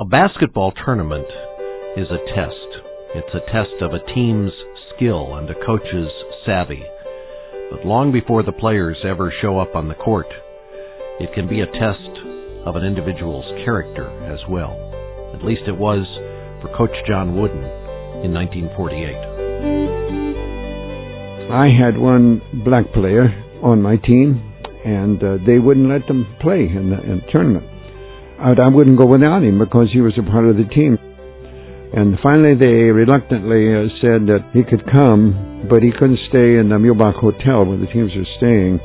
A basketball tournament is a test. It's a test of a team's skill and a coach's savvy. But long before the players ever show up on the court, it can be a test of an individual's character as well. At least it was for Coach John Wooden in 1948. I had one black player on my team, and uh, they wouldn't let them play in the, in the tournament. I, wouldn't go without him because he was a part of the team. And finally, they reluctantly uh, said that he could come, but he couldn't stay in the Muehlebach Hotel where the teams are staying.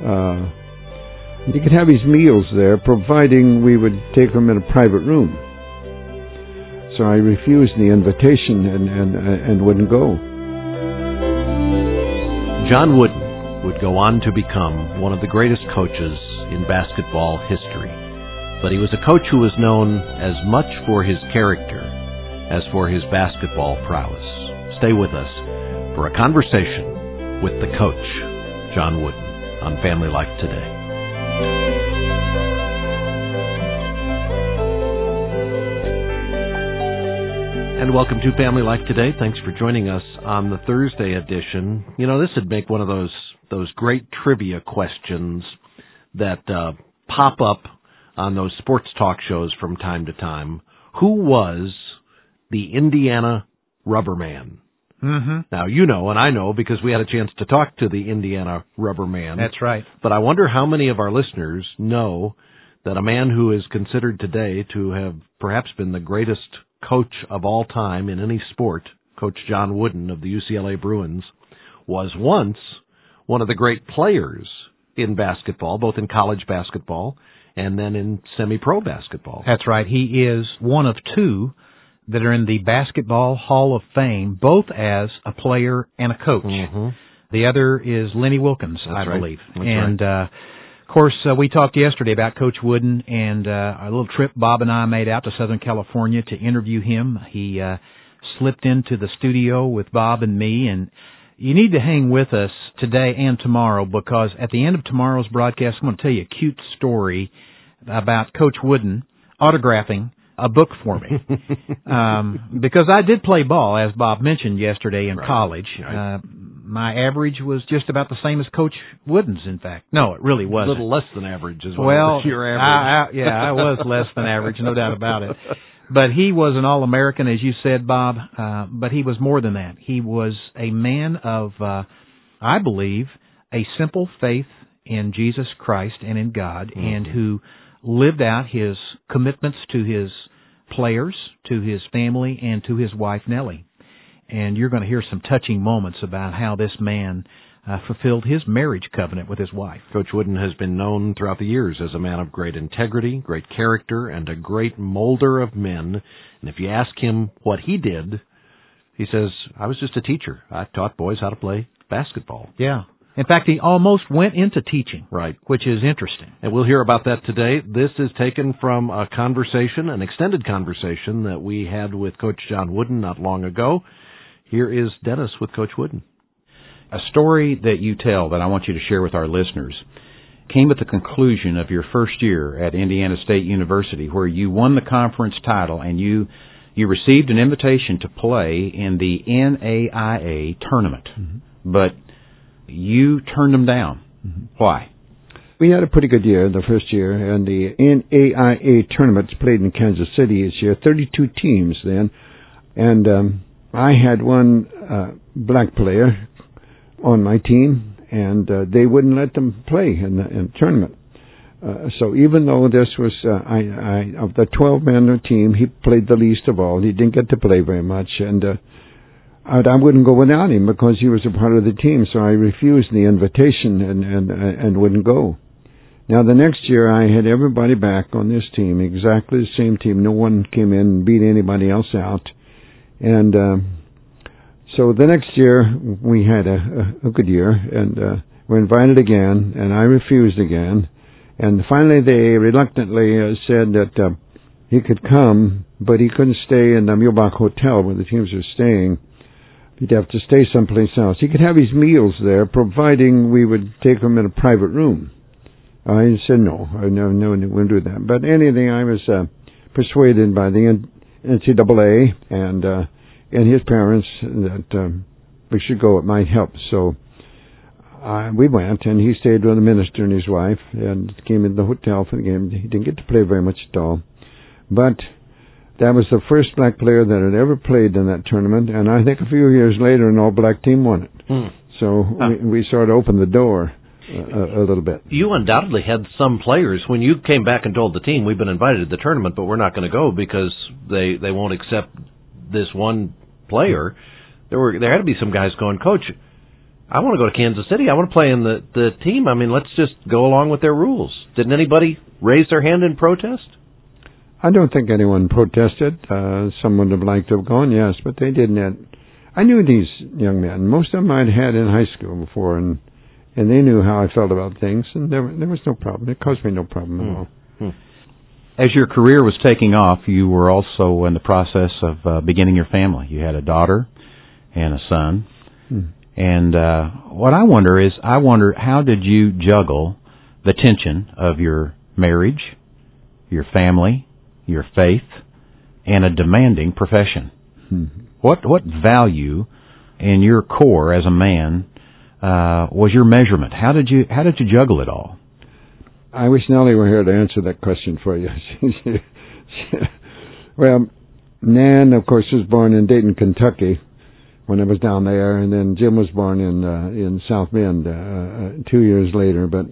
Uh, he could have his meals there, providing we would take him in a private room. So I refused the invitation and, and, and wouldn't go. John Wooden would go on to become one of the greatest coaches in basketball history. But he was a coach who was known as much for his character as for his basketball prowess. Stay with us for a conversation with the coach, John Wooden, on Family Life Today. And welcome to Family Life Today. Thanks for joining us on the Thursday edition. You know, this would make one of those those great trivia questions that uh, pop up on those sports talk shows from time to time. Who was the Indiana Rubberman? Mm-hmm. Now you know, and I know because we had a chance to talk to the Indiana Rubber Man. That's right. But I wonder how many of our listeners know that a man who is considered today to have perhaps been the greatest coach of all time in any sport, Coach John Wooden of the UCLA Bruins, was once one of the great players in basketball, both in college basketball and then in semi-pro basketball. That's right. He is one of two that are in the Basketball Hall of Fame, both as a player and a coach. Mm-hmm. The other is Lenny Wilkens, That's I right. believe. That's and uh of course, uh, we talked yesterday about Coach Wooden and uh, a little trip Bob and I made out to Southern California to interview him. He uh, slipped into the studio with Bob and me, and you need to hang with us today and tomorrow because at the end of tomorrow's broadcast, I'm going to tell you a cute story about Coach Wooden autographing a book for me. um, because I did play ball, as Bob mentioned yesterday in Right. college. Right. Uh, my average was just about the same as Coach Wooden's, in fact. No, it really wasn't. little less than average as well. Well, your I. I, yeah, I was less than average, no doubt about it. But he was an All-American, as you said, Bob. Uh, but he was more than that. He was a man of, uh, I believe, a simple faith in Jesus Christ and in God, and who lived out his commitments to his players, to his family, and to his wife Nellie. And you're going to hear some touching moments about how this man uh, fulfilled his marriage covenant with his wife. Coach Wooden has been known throughout the years as a man of great integrity, great character, and a great molder of men. And if you ask him what he did, he says, I was just a teacher. I taught boys how to play basketball. Yeah. In fact, he almost went into teaching, Right. which is interesting. And we'll hear about that today. This is taken from a conversation, an extended conversation that we had with Coach John Wooden not long ago. Here is Dennis with Coach Wooden. A story that you tell that I want you to share with our listeners came at the conclusion of your first year at Indiana State University where you won the conference title and you you received an invitation to play in the NAIA tournament. But you turned them down. Why? We had a pretty good year the first year, and the NAIA tournaments played in Kansas City this year. 32 teams then, and um, I had one uh, black player on my team, and uh, they wouldn't let them play in the, in the tournament. Uh, so even though this was, uh, I, I, of the 12 man team, he played the least of all. He didn't get to play very much, and uh, I, I wouldn't go without him because he was a part of the team. So I refused the invitation and and and wouldn't go. Now the next year I had everybody back on this team, exactly the same team. No one came in and beat anybody else out, and um, so the next year we had a, a, a good year and uh, were invited again, and I refused again, and finally they reluctantly uh, said that uh, he could come, but he couldn't stay in the Muehlebach Hotel where the teams were staying. He'd have to stay someplace else. He could have his meals there, providing we would take him in a private room. I said no, I no, no, wouldn't do that. But anything, I was uh, persuaded by the NCAA and uh, and his parents that um, we should go. It might help. So uh, we went, and he stayed with the minister and his wife, and came in the hotel for the game. He didn't get to play very much at all, but that was the first black player that had ever played in that tournament. And I think a few years later, an all-black team won it. Hmm. So huh. we, we sort of opened the door. A, a, little bit. You undoubtedly had some players when you came back and told the team we've been invited to the tournament, but we're not going to go because they they won't accept this one player. There were there had to be some guys going, Coach, I want to go to Kansas City. I want to play in the the team. I mean, let's just go along with their rules. Didn't anybody raise their hand in protest? I don't think anyone protested. Uh, some would have liked to have gone, yes, but they didn't. I knew these young men. Most of them I'd had in high school before, and and they knew how I felt about things, and there there was no problem. It caused me no problem at hmm. all. Hmm. As your career was taking off, you were also in the process of uh, beginning your family. You had a daughter and a son. Hmm. And uh, what I wonder is, I wonder how did you juggle the tension of your marriage, your family, your faith, and a demanding profession? Mm-hmm. What what value in your core as a man uh, was your measurement? How did you how did you juggle it all? I wish Nellie were here to answer that question for you. well, Nan, of course, was born in Dayton, Kentucky, when I was down there, and then Jim was born in uh, in South Bend uh, uh, two years later. But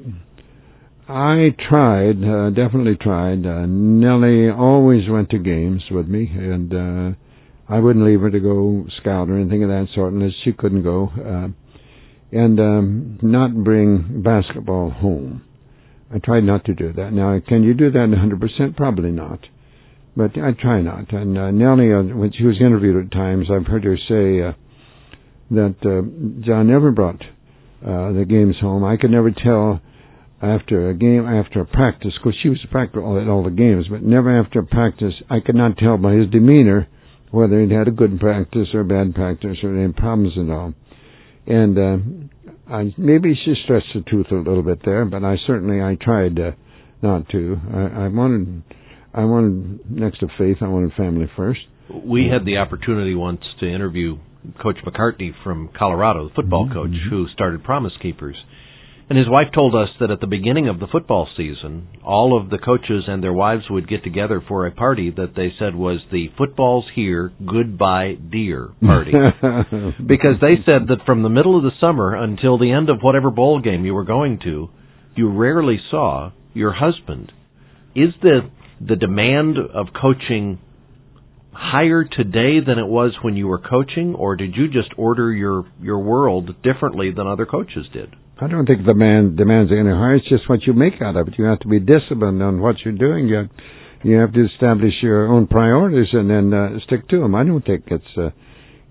I tried, uh, definitely tried. Uh, Nellie always went to games with me, and uh, I wouldn't leave her to go scout or anything of that sort unless she couldn't go, uh, and um, not bring basketball home. I tried not to do that. Now, can you do that 100%? Probably not but I try not. And uh, Nellie, uh, when she was interviewed at times, I've heard her say, uh, that uh, John never brought uh, the games home. I could never tell after a game, after a practice, because she was practice all, at all the games, but never after a practice. I could not tell by his demeanor whether he'd had a good practice or a bad practice or any problems at all. And uh, I, maybe she stretched the truth a little bit there, but I certainly I tried uh, not to. I, I wanted, I wanted next to faith, I wanted family first. We had the opportunity once to interview Coach McCartney from Colorado, the football mm-hmm. coach who started Promise Keepers. And his wife told us that at the beginning of the football season, all of the coaches and their wives would get together for a party that they said was the Football's Here Goodbye Dear party. because they said that from the middle of the summer until the end of whatever bowl game you were going to, you rarely saw your husband. Is the the demand of coaching higher today than it was when you were coaching, or did you just order your your world differently than other coaches did? I don't think the man demands any higher. It's just what you make out of it. You have to be disciplined on what you're doing. You you have to establish your own priorities and then uh, stick to them. I don't think it's uh,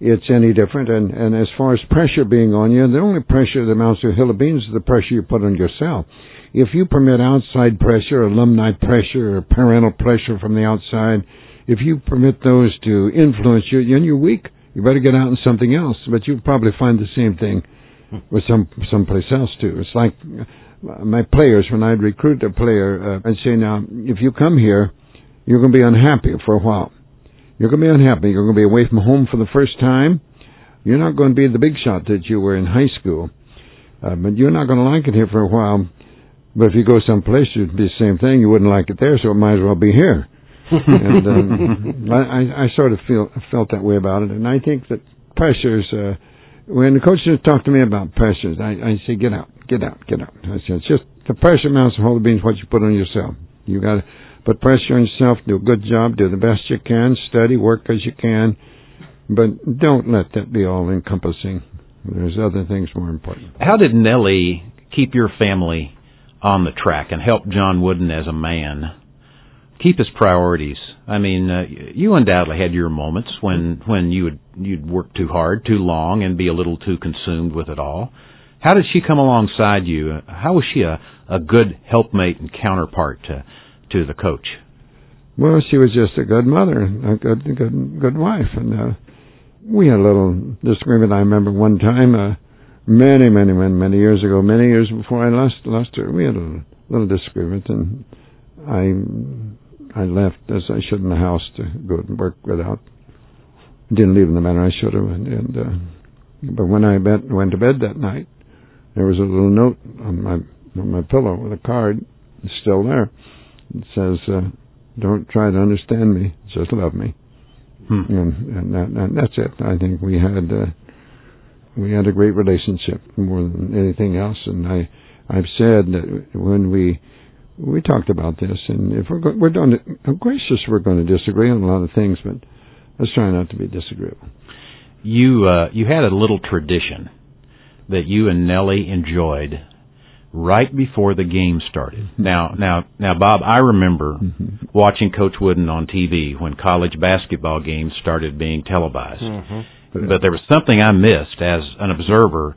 it's any different. And and as far as pressure being on you, the only pressure that amounts to a hill of beans is the pressure you put on yourself. If you permit outside pressure, alumni pressure, or parental pressure from the outside, if you permit those to influence you, and you're weak, you better get out in something else. But you'll probably find the same thing with some someplace else too. It's like uh, my players when I'd recruit a player, uh, I'd say, now if you come here, you're going to be unhappy for a while. You're going to be unhappy. You're going to be away from home for the first time. You're not going to be the big shot that you were in high school. Uh, but you're not going to like it here for a while. But if you go someplace, it'd be the same thing. You wouldn't like it there, so it might as well be here and um, I, I sort of feel felt that way about it. And I think that pressures. Uh, when the coaches talk to me about pressures, I, I say, "Get out, get out, get out." I say, "It's just the pressure amounts of whole beans what you put on yourself. You got to put pressure on yourself. Do a good job. Do the best you can. Study, work as you can, but don't let that be all encompassing. There's other things more important." How did Nellie keep your family on the track and help John Wooden as a man? Keep his priorities. I mean, uh, you undoubtedly had your moments when when you would you'd work too hard, too long, and be a little too consumed with it all. How did she come alongside you? How was she a a good helpmate and counterpart to to the coach? Well, she was just a good mother, a good good good wife, and uh, we had a little disagreement. I remember one time, uh, many many many many years ago, many years before I lost lost her, we had a little disagreement, and I I left as I should in the house to go and work without. Didn't leave in the manner I should have, and, and uh, but when I bet, went to bed that night, there was a little note on my on my pillow with a card. It's still there. It says, uh, "Don't try to understand me, just love me." Hmm. And and, that, and that's it. I think we had uh, we had a great relationship more than anything else. And I I've said that when we we talked about this, and if we're go, we're going to, I'm gracious, we're going to disagree on a lot of things, but let's try not to be disagreeable. You uh, you had a little tradition that you and Nellie enjoyed right before the game started. Mm-hmm. Now, now, now, Bob, I remember Mm-hmm. watching Coach Wooden on TV when college basketball games started being televised. But there was something I missed as an observer,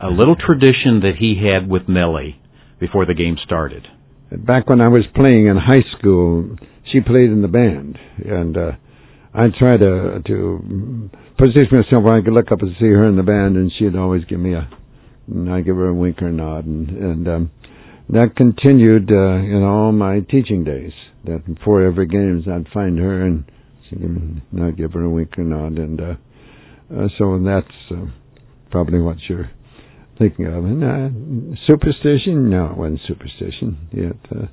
a little tradition that he had with Nellie before the game started. Back when I was playing in high school, she played in the band, and uh, I tried to to position myself where I could look up and see her in the band, and she'd always give me a, and I'd give her a wink or nod, and and um, that continued uh, in all my teaching days. That before every games, I'd find her and she'd give me, I'd give her a wink or nod, and uh, uh, so that's uh, probably what you're thinking of. And uh, superstition? No, it wasn't superstition. It uh,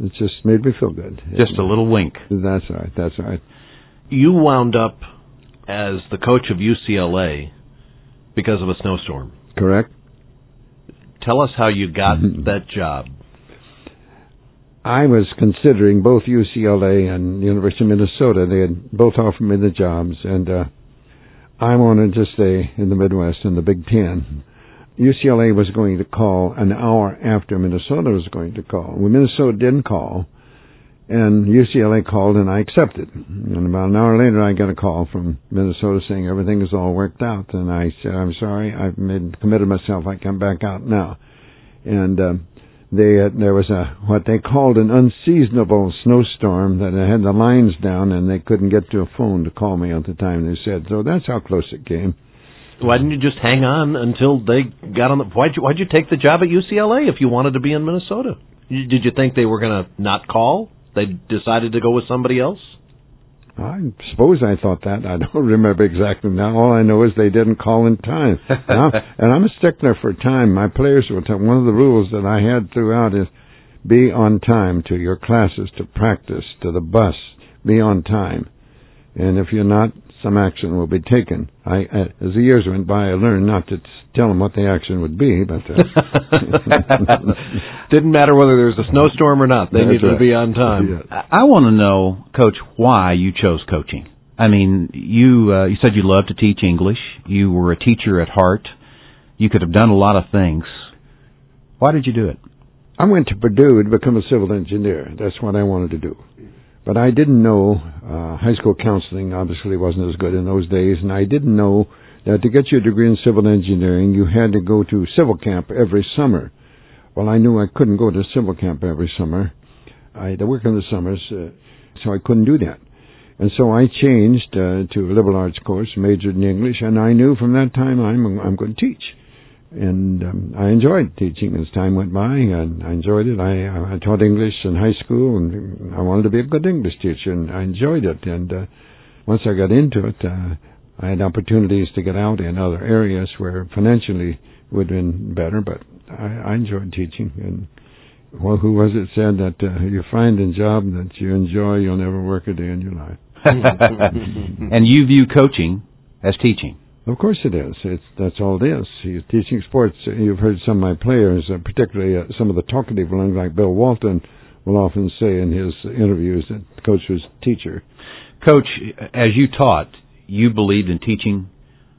it just made me feel good. Just a little wink. That's all right. That's all right. You wound up as the coach of UCLA because of a snowstorm. Correct. Tell us how you got that job. I was considering both UCLA and University of Minnesota. They had both offered me the jobs, and uh, I wanted to stay in the Midwest in the Big Ten. UCLA was going to call an hour after Minnesota was going to call. Well, Minnesota didn't call, and UCLA called, and I accepted. And about an hour later, I got a call from Minnesota saying everything is all worked out, and I said, "I'm sorry, I've made committed myself. I come back out now." And uh, they uh, there was a what they called an unseasonable snowstorm that had the lines down, and they couldn't get to a phone to call me at the time. They said so. That's how close it came. Why didn't you just hang on until they got on the? Why'd you Why'd you take the job at UCLA if you wanted to be in Minnesota? You, did you think they were going to not call? They decided to go with somebody else. I suppose I thought that. I don't remember exactly now. All I know is they didn't call in time. and, I'm, and I'm a stickler for time. My players will tell one of the rules that I had throughout is be on time to your classes, to practice, to the bus. Be on time. And if you're not, some action will be taken. I, uh, as the years went by, I learned not to tell them what the action would be, but uh, Didn't matter whether there was a snowstorm or not. They That's needed to be on time. Yeah. I, I want to know, Coach, why you chose coaching. I mean, you uh, you said you loved to teach English. You were a teacher at heart. You could have done a lot of things. Why did you do it? I went to Purdue to become a civil engineer. That's what I wanted to do. But I didn't know uh, high school counseling obviously wasn't as good in those days, and I didn't know that to get your degree in civil engineering, you had to go to civil camp every summer. Well, I knew I couldn't go to civil camp every summer. I had to work in the summers, uh, so I couldn't do that. And so I changed uh, to a liberal arts course, majored in English, and I knew from that time I'm I'm going to teach. And um, I enjoyed teaching as time went by, and I enjoyed it. I, I taught English in high school, and I wanted to be a good English teacher, and I enjoyed it. And uh, once I got into it, uh, I had opportunities to get out in other areas where financially would have been better, but I, I enjoyed teaching. And well, who was it said that uh, you find a job that you enjoy, you'll never work a day in your life. and you view coaching as teaching. Of course it is. It's that's all it is. Teaching sports. You've heard some of my players, uh, particularly uh, some of the talkative ones like Bill Walton, will often say in his interviews that coach was teacher. Coach, as you taught, you believed in teaching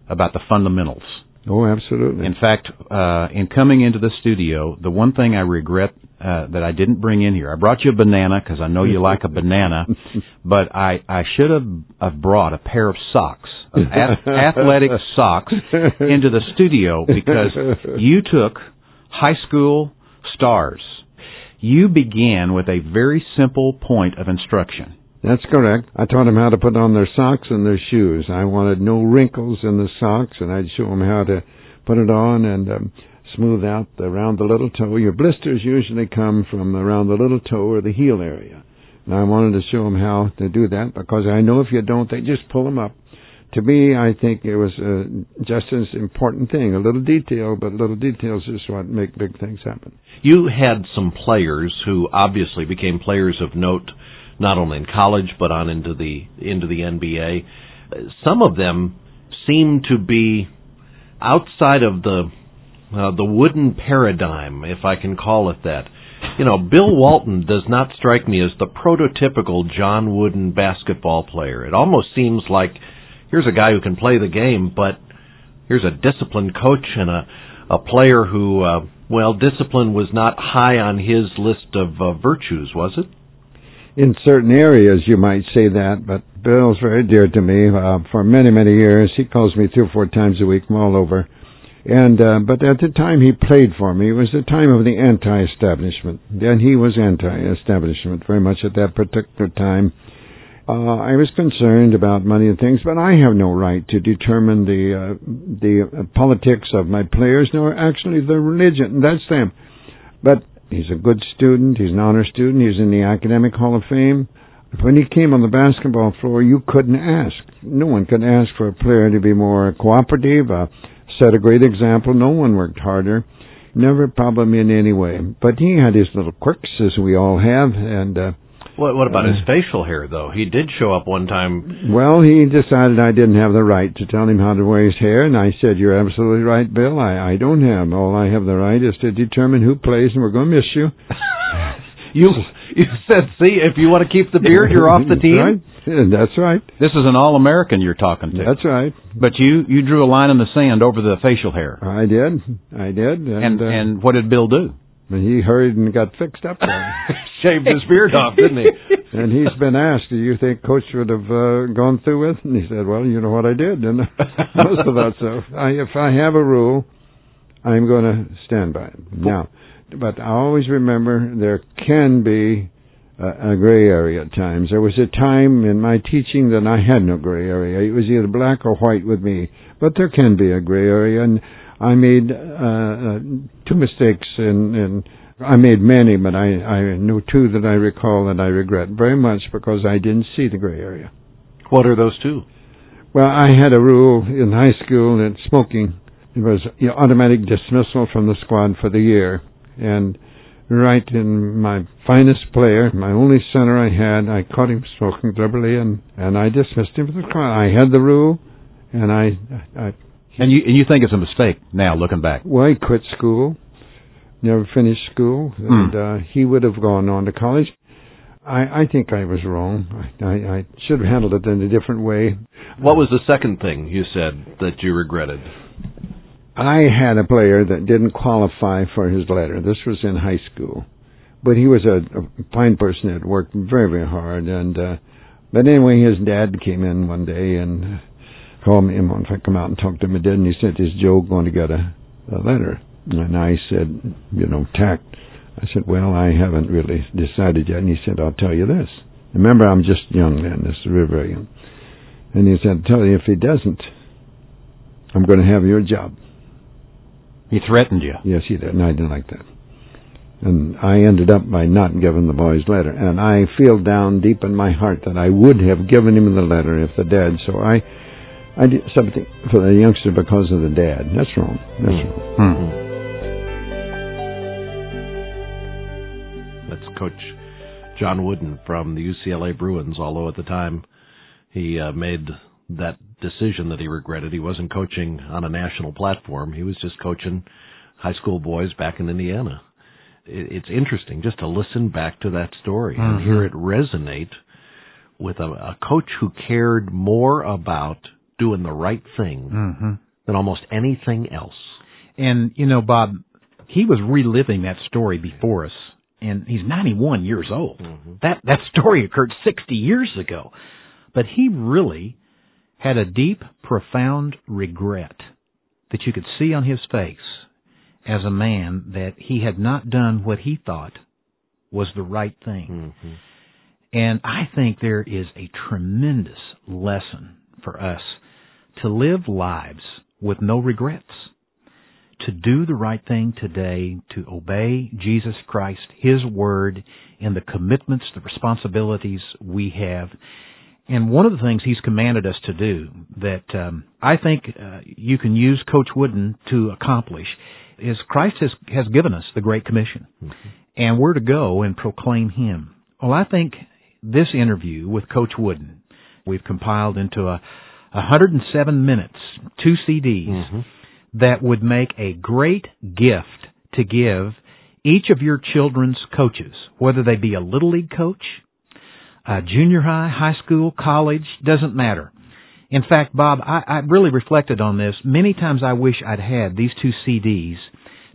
about the fundamentals. Oh, absolutely. In fact, uh, in coming into the studio, the one thing I regret uh, that I didn't bring in here, I brought you a banana because I know you like a banana, but I I should have have brought a pair of socks, of ath- athletic socks, into the studio because you took high school stars. You began with a very simple point of instruction. That's correct. I taught them how to put on their socks and their shoes. I wanted no wrinkles in the socks, and I'd show them how to put it on and um, smooth out around the little toe. Your blisters usually come from around the little toe or the heel area. And I wanted to show them how to do that because I know if you don't, they just pull them up. To me, I think it was uh, just as important thing. A little detail, but little details is what make big things happen. You had some players who obviously became players of note, not only in college but on into the into the NBA. Some of them seem to be outside of the uh, the wooden paradigm, if I can call it that. You know, Bill Walton does not strike me as the prototypical John Wooden basketball player. It almost seems like here's a guy who can play the game, but here's a disciplined coach and a a player who, uh, well, discipline was not high on his list of uh, virtues, was it? In certain areas, you might say that, but Bill's very dear to me. Uh, for many, many years, he calls me three or four times a week from all over. And uh, but at the time he played for me, it was the time of the anti-establishment. Then he was anti-establishment very much at that particular time. Uh, I was concerned about money and things, but I have no right to determine the uh, the politics of my players, nor actually the religion. That's them. But he's a good student. He's an honor student. He's in the academic hall of fame. When he came on the basketball floor, you couldn't ask. No one could ask for a player to be more cooperative, uh, set a great example. No one worked harder. Never a problem in any way. But he had his little quirks, as we all have, and uh, what, what about his facial hair, though? He did show up one time. Well, he decided I didn't have the right to tell him how to wear his hair, and I said, "You're absolutely right, Bill. I, I don't have. All I have the right is to determine who plays, and we're going to miss you." you you said, "See, if you want to keep the beard, you're off the team." right. That's right. This is an all-American you're talking to. That's right. But you you drew a line in the sand over the facial hair. I did. I did. And And, uh, and what did Bill do? He hurried and got fixed up. Shaved his beard off, didn't he? and he's been asked, "Do you think Coach would have uh, gone through with?" And he said, "Well, you know what I did, and most of that stuff. I, if I have a rule, I'm going to stand by it. Now, but I always remember there can be a, a gray area at times. There was a time in my teaching that I had no gray area. It was either black or white with me. But there can be a gray area, and I made uh, uh, two mistakes, and, and I made many, but I, I know two that I recall that I regret very much because I didn't see the gray area. What are those two? Well, I had a rule in high school that smoking it was automatic dismissal from the squad for the year, and right in my finest player, my only center I had, I caught him smoking deliberately, and and I dismissed him from the squad. I had the rule, and I, I And you and you think it's a mistake now, looking back. well, he quit school, never finished school, and uh, he would have gone on to college. I, I think I was wrong. I, I, I should have handled it in a different way. What was the second thing you said that you regretted? I had a player that didn't qualify for his letter. This was in high school, but he was a, a fine person that worked very, very hard. And uh, but anyway, his dad came in one day and called me. And if I come out and talk to him, I did. And he said, "Is Joe going to get a, a letter?" And I said, "You know, tact." I said, "Well, I haven't really decided yet." And he said, "I'll tell you this. Remember, I'm just young then. This is very young." And he said, "Tell you if he doesn't, I'm going to have your job." He threatened you. Yes, he did, and I didn't like that. And I ended up by not giving the boy's letter. And I feel down deep in my heart that I would have given him the letter if the dad. So I, I did something for the youngster because of the dad. That's wrong. That's wrong. Hmm. That's Coach John Wooden from the UCLA Bruins. Although at the time he uh, made that decision that he regretted, he wasn't coaching on a national platform. He was just coaching high school boys back in Indiana. It's interesting just to listen back to that story and hear it resonate with a, a coach who cared more about doing the right thing hmm than almost anything else. And you know, Bob, he was reliving that story before us, and he's 91 years old. That that story occurred 60 years ago, but he really had a deep, profound regret that you could see on his face as a man that he had not done what he thought was the right thing. And I think there is a tremendous lesson for us to live lives with no regrets, to do the right thing today, to obey Jesus Christ, His Word, and the commitments, the responsibilities we have. And one of the things He's commanded us to do that um, I think uh, you can use Coach Wooden to accomplish is Christ has, has given us the Great Commission. Mm-hmm. And we're to go and proclaim Him. Well, I think this interview with Coach Wooden, we've compiled into a 107 minutes, two CDs, mm-hmm. that would make a great gift to give each of your children's coaches, whether they be a little league coach, a junior high, high school, college, doesn't matter. In fact, Bob, I, I really reflected on this. Many times I wish I'd had these two CDs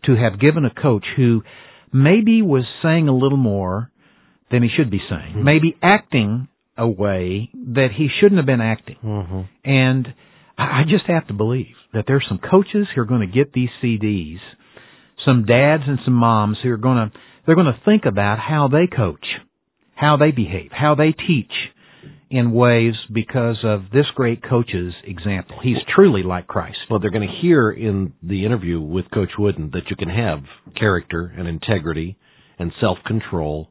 to have given a coach who maybe was saying a little more than he should be saying, mm-hmm. maybe acting a way that he shouldn't have been acting. Mm-hmm. And I just have to believe that there's some coaches who are going to get these CDs, some dads and some moms who are going to they're going to think about how they coach, how they behave, how they teach in ways because of this great coach's example. He's truly like Christ. Well, they're going to hear in the interview with Coach Wooden that you can have character and integrity and self-control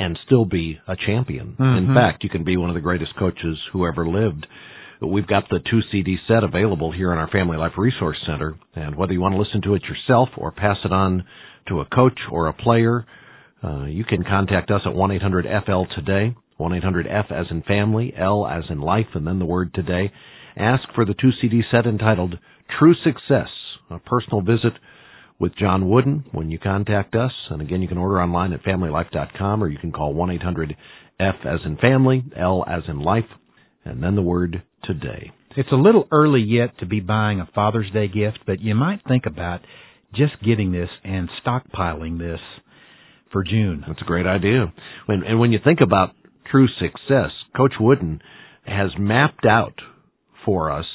and still be a champion. Mm-hmm. In fact, you can be one of the greatest coaches who ever lived. We've got the two CD set available here in our Family Life Resource Center, and whether you want to listen to it yourself or pass it on to a coach or a player, uh, you can contact us at 1-800-FL today, 1-800-F as in family, L as in life, and then the word today. Ask for the two CD set entitled True Success, a personal visit with John Wooden when you contact us. And again, you can order online at familylife.com or you can call 1-800-F as in family, L as in life, and then the word today. It's a little early yet to be buying a Father's Day gift, but you might think about just getting this and stockpiling this for June. That's a great idea. When, and when you think about true success, Coach Wooden has mapped out for us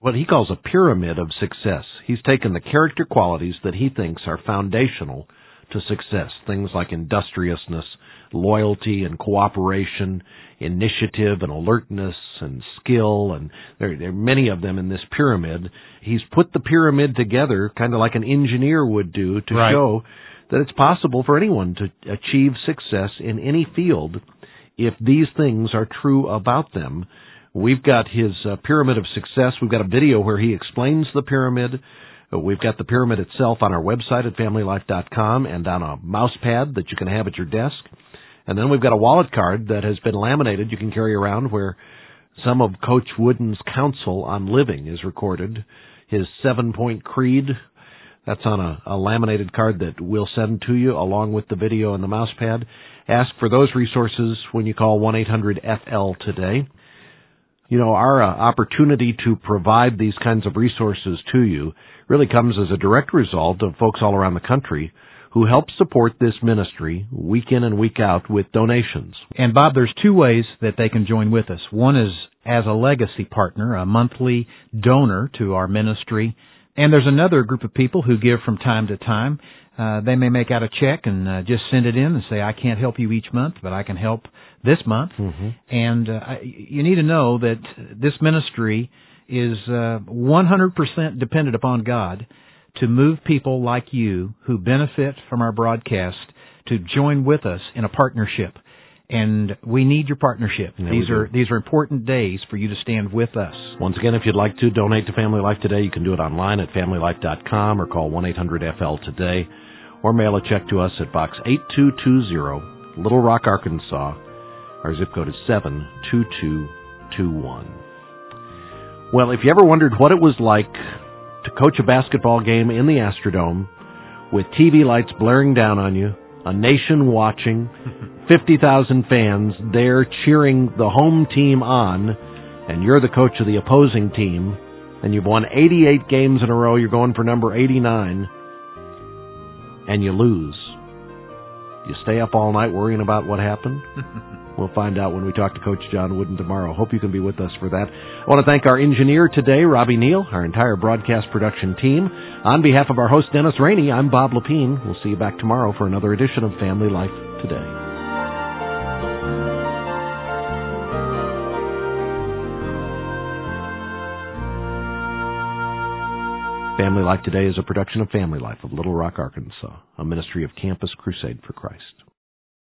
what he calls a pyramid of success. He's taken the character qualities that he thinks are foundational to success, things like industriousness, loyalty and cooperation, initiative and alertness and skill, and there, there are many of them in this pyramid. He's put the pyramid together kind of like an engineer would do to right. show that it's possible for anyone to achieve success in any field if these things are true about them. We've got his uh, pyramid of success. We've got a video where he explains the pyramid. Uh, we've got the pyramid itself on our website at familylife.com and on a mouse pad that you can have at your desk. And then we've got a wallet card that has been laminated you can carry around where some of Coach Wooden's counsel on living is recorded. His seven point creed, that's on a, a laminated card that we'll send to you along with the video and the mouse pad. Ask for those resources when you call 1-800-FL today. You know, our uh, opportunity to provide these kinds of resources to you really comes as a direct result of folks all around the country who help support this ministry week in and week out with donations. And Bob, there's two ways that they can join with us. One is as a legacy partner, a monthly donor to our ministry. And there's another group of people who give from time to time. Uh, they may make out a check and uh, just send it in and say, I can't help you each month, but I can help this month. Mm-hmm. And uh, you need to know that this ministry is uh, 100% dependent upon God to move people like you who benefit from our broadcast to join with us in a partnership. And we need your partnership. Yeah, these are these are important days for you to stand with us. Once again, if you'd like to donate to Family Life today, you can do it online at familylife.com or call 1-800-FL today or mail a check to us at Box 8220, Little Rock, Arkansas. Our zip code is 72221. Well, if you ever wondered what it was like to coach a basketball game in the Astrodome with TV lights blaring down on you, a nation watching, 50,000 fans there cheering the home team on, and you're the coach of the opposing team, and you've won 88 games in a row, you're going for number 89, and you lose. You stay up all night worrying about what happened? we'll find out when we talk to Coach John Wooden tomorrow. Hope you can be with us for that. I want to thank our engineer today, Robbie Neal, our entire broadcast production team. On behalf of our host, Dennis Rainey, I'm Bob Lepine. We'll see you back tomorrow for another edition of Family Life Today. Family Life Today is a production of Family Life of Little Rock, Arkansas, a ministry of Campus Crusade for Christ.